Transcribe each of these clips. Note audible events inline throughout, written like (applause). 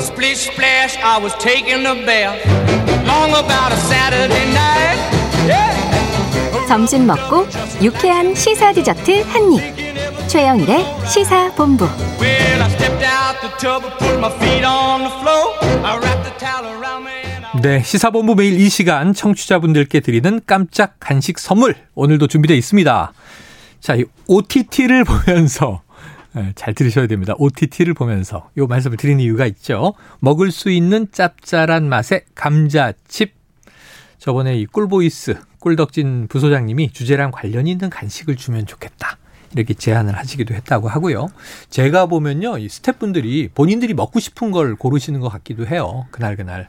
Splish splash, I was taking a bath. Long about a Saturday night. Yeah. 점심 먹고 유쾌한 시사 디저트 한 입. 최영일의 시사 본부. Well, I stepped out the tub and put my feet on the floor. I wrapped the towel around me. and I- 네, 시사본부 매일 이 시간 청취자분들께 드리는 깜짝 간식 선물 오늘도 준비되어 있습니다. 자, 이 OTT를 보면서 예, 잘 들으셔야 됩니다. OTT를 보면서 요 말씀을 드리는 이유가 있죠. 먹을 수 있는 짭짤한 맛의 감자칩. 저번에 이 꿀보이스 꿀덕진 부소장님이 주제랑 관련이 있는 간식을 주면 좋겠다. 이렇게 제안을 하시기도 했다고 하고요. 제가 보면요, 이 스태프분들이 본인들이 먹고 싶은 걸 고르시는 것 같기도 해요. 그날 그날.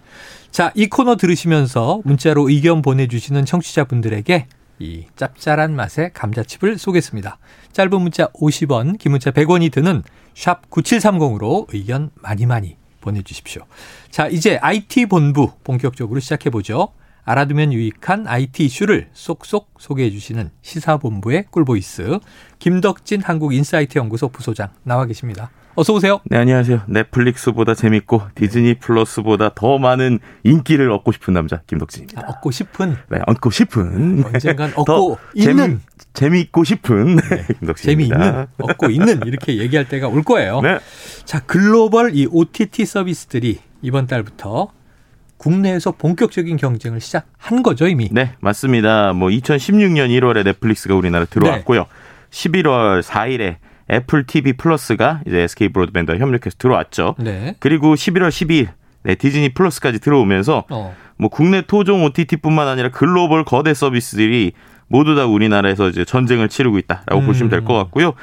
자, 이 코너 들으시면서 문자로 의견 보내주시는 청취자분들에게 이 짭짤한 맛의 감자칩을 쏘겠습니다. 짧은 문자 50원, 긴 문자 100원이 드는 샵 9730으로 의견 많이 많이 보내주십시오. 자, 이제 IT 본부 본격적으로 시작해보죠. 알아두면 유익한 IT 이슈를 쏙쏙 소개해 주시는 시사본부의 꿀보이스 김덕진 한국인사이트 연구소 부소장 나와 계십니다. 어서 오세요. 네, 안녕하세요. 넷플릭스보다 재밌고 디즈니 플러스보다 더 많은 인기를 얻고 싶은 남자 김덕진입니다. 얻고 싶은 네, 얻고 싶은 언젠간 (laughs) 더 얻고 있는 재미, 재미있고 싶은 김덕진입니다. 재미있는 얻고 있는 이렇게 얘기할 때가 올 거예요. 네. 자, 글로벌 이 OTT 서비스들이 이번 달부터 국내에서 본격적인 경쟁을 시작한 거죠, 이미. 네, 맞습니다. 뭐 2016년 1월에 넷플릭스가 우리나라 들어왔고요. 네. 11월 4일에 애플 TV 플러스가 이제 SK 브로드밴드와 협력해서 들어왔죠. 네. 그리고 11월 12일 네, 디즈니 플러스까지 들어오면서 어. 뭐 국내 토종 OTT뿐만 아니라 글로벌 거대 서비스들이 모두 다 우리나라에서 이제 전쟁을 치르고 있다라고 음. 보시면 될 것 같고요.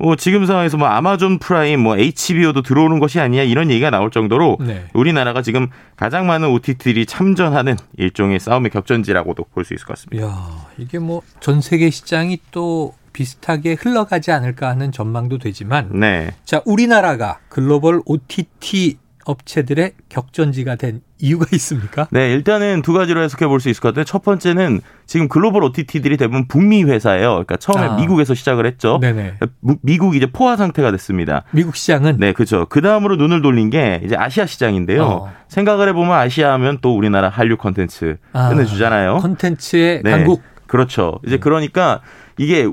뭐 지금 상황에서 뭐 아마존 프라임, 뭐 HBO도 들어오는 것이 아니냐 이런 얘기가 나올 정도로 네. 우리나라가 지금 가장 많은 OTT들이 참전하는 일종의 싸움의 격전지라고도 볼 수 있을 것 같습니다. 이야, 이게 뭐 전 세계 시장이 또 비슷하게 흘러가지 않을까 하는 전망도 되지만 네. 자, 우리나라가 글로벌 OTT 업체들의 격전지가 된 이유가 (laughs) 있습니까? 네, 일단은 두 가지로 해석해 볼 수 있을 것 같아요. 첫 번째는 지금 글로벌 OTT들이 대부분 북미 회사예요. 그러니까 처음에 아. 미국에서 시작을 했죠. 네네. 무- 미국 이제 포화 상태가 됐습니다. 미국 시장은 네, 그렇죠. 그 다음으로 눈을 돌린 게 이제 아시아 시장인데요. 어. 생각을 해보면 아시아 하면 또 우리나라 한류 컨텐츠 아, 끝내주잖아요. 컨텐츠의 네, 강국. 그렇죠. 이제 그러니까 이게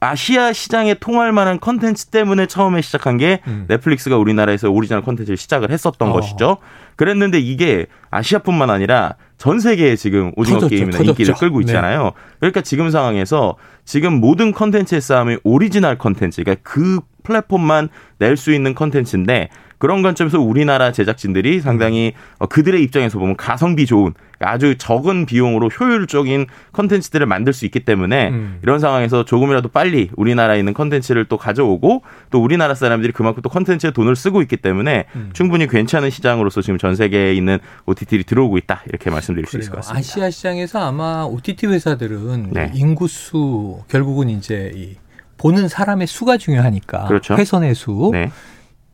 아시아 시장에 통할 만한 컨텐츠 때문에 처음에 시작한 게 음. 넷플릭스가 우리나라에서 오리지널 컨텐츠를 시작을 했었던 어. 것이죠. 그랬는데 이게 아시아뿐만 아니라 전 세계에 지금 오징어 터졌죠, 게임이나 터졌죠. 인기를 끌고 네. 있잖아요. 그러니까 지금 상황에서 지금 모든 컨텐츠의 싸움이 오리지널 컨텐츠, 그러니까 그 플랫폼만 낼 수 있는 컨텐츠인데 그런 관점에서 우리나라 제작진들이 상당히 어, 그들의 입장에서 보면 가성비 좋은 아주 적은 비용으로 효율적인 컨텐츠들을 만들 수 있기 때문에 음. 이런 상황에서 조금이라도 빨리 우리나라에 있는 컨텐츠를 또 가져오고 또 우리나라 사람들이 그만큼 또 컨텐츠에 돈을 쓰고 있기 때문에 음. 충분히 괜찮은 시장으로서 지금 전 세계에 있는 OTT들이 들어오고 있다 이렇게 말씀드릴 수 있을 것 그래요. 같습니다. 아시아 시장에서 아마 OTT 회사들은 네. 인구수 결국은 이제 이 보는 사람의 수가 중요하니까 그렇죠. 회선의 수 네.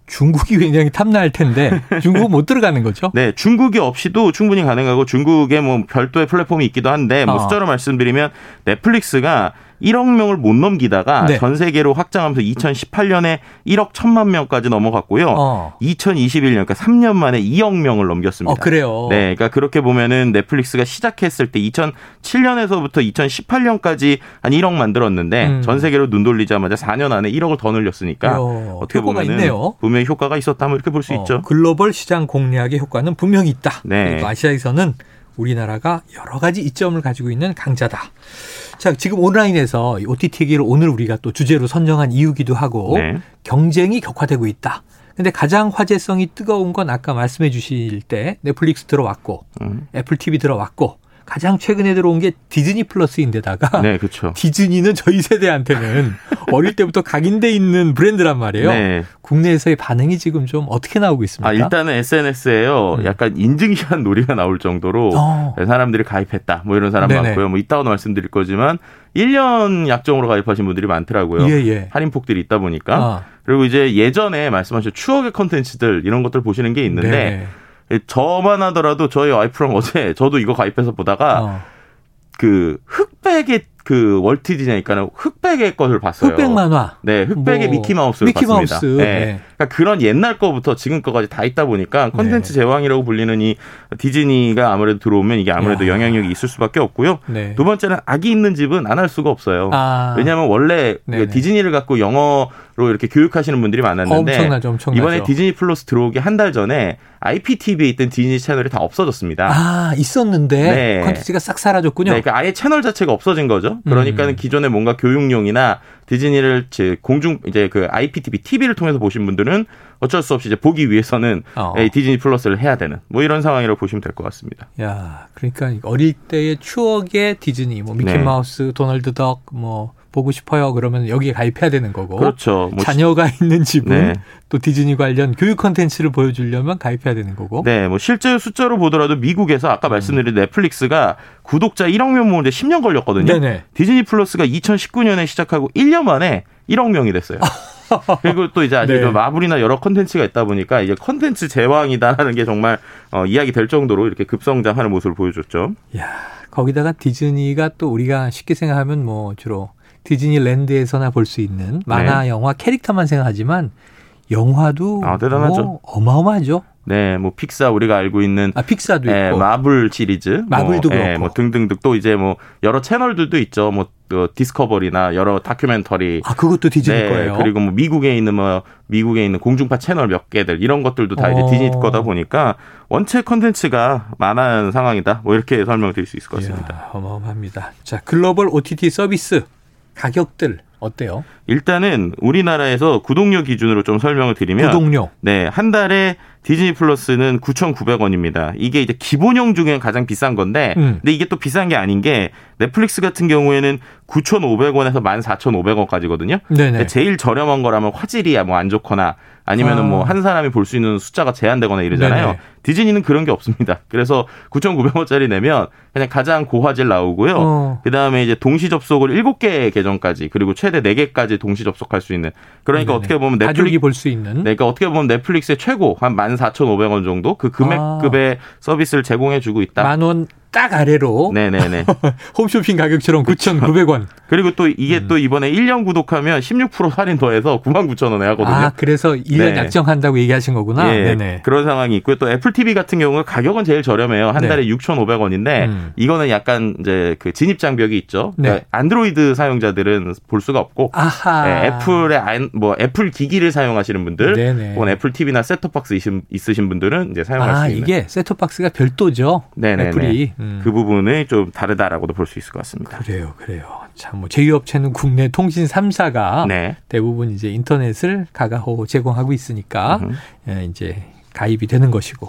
중국이 굉장히 탐날 텐데 중국은 못 들어가는 거죠. 네, 중국이 없이도 충분히 가능하고 중국에 뭐 별도의 플랫폼이 있기도 한데 뭐 어. 숫자로 말씀드리면 넷플릭스가 1억 명을 못 넘기다가 네. 전 세계로 확장하면서 2018년에 1억 1천만 명까지 넘어갔고요. 어. 2021년 그러니까 3년 만에 2억 명을 넘겼습니다. 어 그래요. 네, 그러니까 그렇게 보면은 넷플릭스가 시작했을 때 2007년에서부터 2018년까지 한 1억 만들었는데 음. 전 세계로 눈 돌리자마자 4년 안에 1억을 더 늘렸으니까 이야, 어떻게 보면은 있네요. 분명히 효과가 있었다 뭐 이렇게 볼수 어, 있죠. 글로벌 시장 공략의 효과는 분명히 있다. 네. 아시아에서는 우리나라가 여러 가지 이점을 가지고 있는 강자다. 자, 지금 온라인에서 이 OTT기를 오늘 우리가 또 주제로 선정한 이유기도 하고 네. 경쟁이 격화되고 있다. 근데 가장 화제성이 뜨거운 건 아까 말씀해 주실 때 넷플릭스 들어왔고 음. 애플 TV 들어왔고 가장 최근에 들어온 게 디즈니 플러스인데다가 네, 그렇죠. (laughs) 디즈니는 저희 세대한테는 어릴 때부터 각인돼 있는 브랜드란 말이에요. 네. 국내에서의 반응이 지금 좀 어떻게 나오고 있습니까? 아, 일단은 SNS에요. 음. 약간 인증샷 놀이가 나올 정도로 어. 사람들이 가입했다. 뭐 이런 사람 네네. 많고요. 뭐 이따가도 말씀드릴 거지만 1년 약정으로 가입하신 분들이 많더라고요. 예, 예. 할인폭들이 있다 보니까. 아. 그리고 이제 예전에 말씀하신 추억의 컨텐츠들 이런 것들 보시는 게 있는데 네. 저만 하더라도 저희 와이프랑 어제 저도 이거 가입해서 보다가 어. 그 흑백의 그 월트 디즈니니까는 흑백의 것을 봤어요. 흑백 만화. 네, 흑백의 뭐, 미키 마우스를 미키 봤습니다. 마우스. 네. 네. 그러니까 그런 옛날 거부터 지금 거까지 다 있다 보니까 컨텐츠 네. 제왕이라고 불리는 이 디즈니가 아무래도 들어오면 이게 아무래도 야. 영향력이 있을 수밖에 없고요. 네. 두 번째는 아기 있는 집은 안 할 수가 없어요. 아. 왜냐하면 원래 그 네네. 디즈니를 갖고 영어 로 이렇게 교육하시는 분들이 많았는데 엄청나죠, 엄청나죠. 이번에 디즈니 플러스 들어오기 한 달 전에 IPTV에 있던 디즈니 채널이 다 없어졌습니다. 아, 있었는데 네. 콘텐츠가 싹 사라졌군요. 네, 그러니까 아예 채널 자체가 없어진 거죠. 그러니까는 음. 기존에 뭔가 교육용이나 디즈니를 제 공중 이제 그 IPTV TV를 통해서 보신 분들은 어쩔 수 없이 이제 보기 위해서는 어. 예, 디즈니 플러스를 해야 되는 뭐 이런 상황이라고 보시면 될 것 같습니다. 야, 그러니까 어릴 때의 추억의 디즈니, 뭐 미키 네. 마우스, 도널드 덕, 뭐 보고 싶어요. 그러면 여기에 가입해야 되는 거고. 그렇죠. 뭐 자녀가 있는 집은 네. 또 디즈니 관련 교육 콘텐츠를 보여주려면 가입해야 되는 거고. 네, 뭐 실제 숫자로 보더라도 미국에서 음. 아까 말씀드린 넷플릭스가 구독자 1억 명 모으는데 10년 걸렸거든요. 네네. 디즈니 플러스가 2019년에 시작하고 1년 만에 1억 명이 됐어요. (laughs) (laughs) 그리고 또 이제 아직 네. 마블이나 여러 컨텐츠가 있다 보니까 이제 컨텐츠 제왕이다라는 게 정말 어, 이야기 될 정도로 이렇게 급성장하는 모습을 보여줬죠. 야, 거기다가 디즈니가 또 우리가 쉽게 생각하면 뭐 주로 디즈니랜드에서나 볼 수 있는 만화, 네. 영화 캐릭터만 생각하지만 영화도 아, 대단하죠. 뭐 어마어마하죠. 네, 뭐 픽사 우리가 알고 있는 아, 픽사도 예, 있고. 마블 시리즈, 마블도 뭐, 예, 그렇고. 뭐 등등등 또 이제 뭐 여러 채널들도 있죠. 뭐또 디스커버리나 여러 다큐멘터리, 아, 그것도 디즈니 네, 거예요. 그리고 뭐 미국에 있는 뭐 미국에 있는 공중파 채널 몇 개들 이런 것들도 다 어. 이제 디즈니 거다 보니까 원체 컨텐츠가 많은 상황이다. 뭐 이렇게 설명드릴 수 있을 것 같습니다. 이야, 어마어마합니다. 자, 글로벌 OTT 서비스 가격들 어때요? 일단은 우리나라에서 구독료 기준으로 좀 설명을 드리면 구독료. 네, 한 달에 디즈니 플러스는 9,900원입니다. 이게 이제 기본형 중에 가장 비싼 건데, 음. 근데 이게 또 비싼 게 아닌 게 넷플릭스 같은 경우에는 9,500원에서 14,500원까지거든요. 네네. 제일 저렴한 거라면 화질이 뭐안 좋거나 아니면은 아. 뭐한 사람이 볼 수 있는 숫자가 제한되거나 이러잖아요. 네네. 디즈니는 그런 게 없습니다. 그래서 9,900원짜리 내면 그냥 가장 고화질 나오고요. 어. 그다음에 이제 동시 접속을 7개 계정까지 그리고 최대 4개까지 동시 접속할 수 있는 그러니까 네네. 어떻게 보면 가족이 넷플릭스 볼수 있는. 네, 그러니까 어떻게 보면 넷플릭스의 최고 한 14,500원 정도 그 금액급의 서비스를 제공해 주고 있다. 만원 딱 아래로 네, 네, 네. 홈쇼핑 가격처럼 9,900원. 그리고 또 이게 음. 또 이번에 1년 구독하면 16% 할인 더해서 99,000원에 하거든요. 아, 그래서 1년 네. 약정한다고 얘기하신 거구나. 예, 네네. 그런 상황이 있고요. 또 애플 TV 같은 경우는 가격은 제일 저렴해요. 한 네. 달에 6,500원인데 음. 이거는 약간 이제 그 진입 장벽이 있죠. 네. 그러니까 안드로이드 사용자들은 볼 수가 없고 아하. 네, 애플의 안- 뭐 애플 기기를 사용하시는 분들, 네네. 혹은 애플 TV나 셋톱박스 있으신, 있으신 분들은 이제 사용할 아, 수 있는 이게 셋톱박스가 별도죠. 네네네. 애플이. 음. 그 부분이 좀 다르다라고도 볼 수 있을 것 같습니다. 그래요, 그래요. 참, 뭐, 제휴업체는 국내 통신 3사가 네. 대부분 이제 인터넷을 가가호 제공하고 있으니까. 예, 이제 가입이 되는 것이고,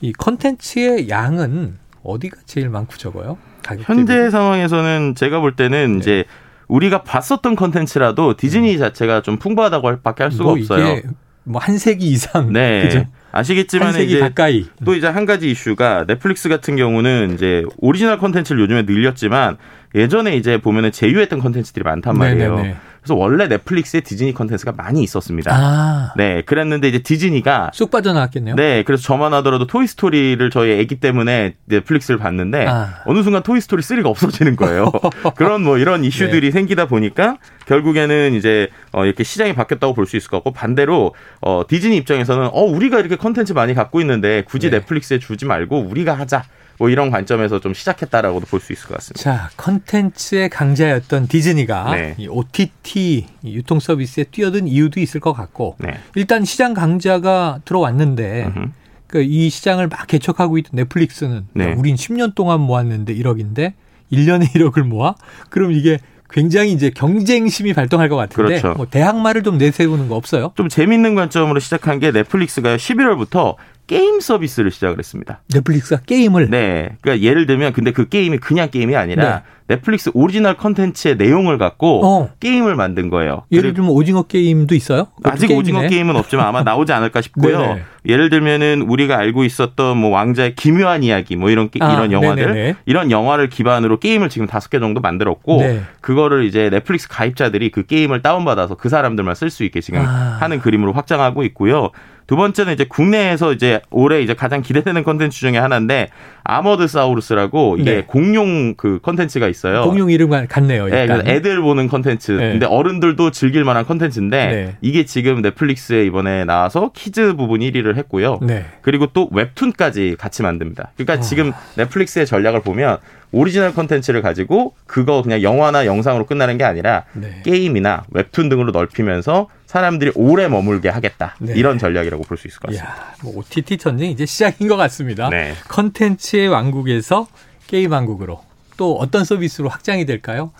이 컨텐츠의 양은 어디가 제일 많고 적어요? 현재 대비? 상황에서는 제가 볼 때는 네. 이제 우리가 봤었던 컨텐츠라도 디즈니 자체가 좀 풍부하다고 할 밖에 할 수가 뭐 없어요. 뭐 한 세기 이상. 네. 그죠? 아시겠지만 이제 가까이. 또 이제 한 가지 이슈가 넷플릭스 같은 경우는 이제 오리지널 컨텐츠를 요즘에 늘렸지만 예전에 이제 보면은 제휴했던 컨텐츠들이 많단 말이에요. 네네네. 그래서 원래 넷플릭스에 디즈니 컨텐츠가 많이 있었습니다. 아, 네, 그랬는데 이제 디즈니가 쑥 빠져나왔겠네요. 네, 그래서 저만 하더라도 토이 스토리를 저희 애기 때문에 넷플릭스를 봤는데 아. 어느 순간 토이 스토리 3가 없어지는 거예요. (laughs) 그런 뭐 이런 네. 이슈들이 생기다 보니까 결국에는 이제 어 이렇게 시장이 바뀌었다고 볼 수 있을 것 같고 반대로 어 디즈니 입장에서는 어 우리가 이렇게 컨텐츠 많이 갖고 있는데 굳이 네. 넷플릭스에 주지 말고 우리가 하자. 뭐 이런 관점에서 좀 시작했다라고도 볼 수 있을 것 같습니다. 자, 컨텐츠의 강자였던 디즈니가 네. 이 OTT 유통 서비스에 뛰어든 이유도 있을 것 같고, 네. 일단 시장 강자가 들어왔는데, 음흠. 그이 시장을 막 개척하고 있던 넷플릭스는 네. 야, 우린 10년 동안 모았는데 1억인데 1년에 1억을 모아? 그럼 이게 굉장히 이제 경쟁심이 발동할 것 같은데 그렇죠. 뭐 대항마를 좀 내세우는 거 없어요? 좀 재밌는 관점으로 시작한 게 넷플릭스가 11월부터 게임 서비스를 시작을 했습니다. 넷플릭스가 게임을 네. 그러니까 예를 들면 근데 그 게임이 그냥 게임이 아니라 네. 넷플릭스 오리지널 컨텐츠의 내용을 갖고 어. 게임을 만든 거예요. 예를 들면 오징어 게임도 있어요? 아직 게임이네. 오징어 게임은 없지만 아마 나오지 않을까 싶고요. 네네. (laughs) 예를 들면은 우리가 알고 있었던 뭐 왕자의 기묘한 이야기 뭐 이런 게- 아, 이런 영화들 네네네. 이런 영화를 기반으로 게임을 지금 다섯 개 정도 만들었고 네. 그거를 이제 넷플릭스 가입자들이 그 게임을 다운받아서 그 사람들만 쓸 수 있게 지금 아. 하는 그림으로 확장하고 있고요. 두 번째는 이제 국내에서 이제 올해 이제 가장 기대되는 컨텐츠 중에 하나인데 아머드 사우루스라고 이게 네. 공룡 그 컨텐츠가 있어요. 공룡 이름 같네요. 네, 애들 보는 컨텐츠. 네. 근데 어른들도 즐길 만한 컨텐츠인데 네. 이게 지금 넷플릭스에 이번에 나와서 키즈 부분 1위를 했고요. 네. 그리고 또 웹툰까지 같이 만듭니다. 그러니까 지금 넷플릭스의 전략을 보면 오리지널 컨텐츠를 가지고 그거 그냥 영화나 영상으로 끝나는 게 아니라 네. 게임이나 웹툰 등으로 넓히면서 사람들이 오래 머물게 하겠다. 네. 이런 전략이라고 볼 수 있을 것 같습니다. 이야, 뭐 OTT 전쟁 이제 시작인 것 같습니다. 네. 컨텐츠의 왕국에서 게임 왕국으로 또 어떤 서비스로 확장이 될까요?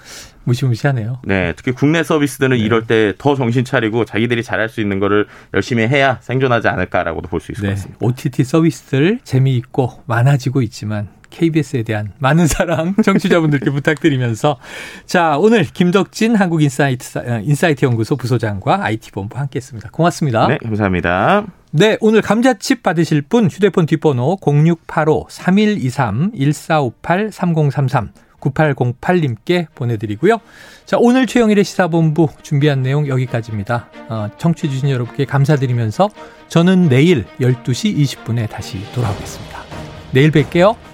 무시무시하네요. 네, 특히 국내 서비스들은 이럴 때 더 정신 차리고 자기들이 잘할 수 있는 거를 열심히 해야 생존하지 않을까라고도 볼 수 있을 것 네, 같습니다. OTT 서비스들 재미있고 많아지고 있지만 KBS에 대한 많은 사랑 (laughs) 청취자분들께 부탁드리면서 자 오늘 김덕진 한국인사이트 어, 인사이트 연구소 부소장과 IT 본부 함께했습니다. 고맙습니다. 네, 감사합니다. 네, 오늘 감자칩 받으실 분 휴대폰 뒷번호 0685-3123-1458-3033 9808님께 보내드리고요. 자, 오늘 최영일의 시사본부 준비한 내용 여기까지입니다. 어, 청취해주신 여러분께 감사드리면서 저는 내일 12시 20분에 다시 돌아오겠습니다. 내일 뵐게요.